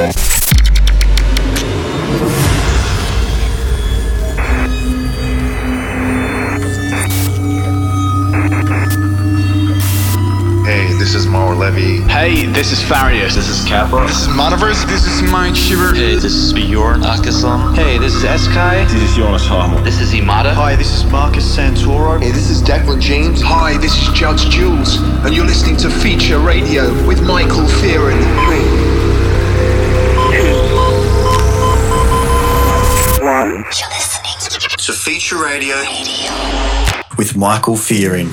Hey, this is Mauro Hey, this is Farius. This is Kappa. This is Monoverse. This is Mind Shiver. Hey, this is Bjorn Akesson. Hey, this is Eskai. This is Jonas Harmon. This is Imada. Hi, this is Marcus Santoro. Hey, this is Declan James. Hi, this is Judge Jules, and you're listening to Feature Radio with Michael Fearon. You're listening to Feature Radio, Radio. with Michael Fearing.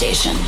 Station.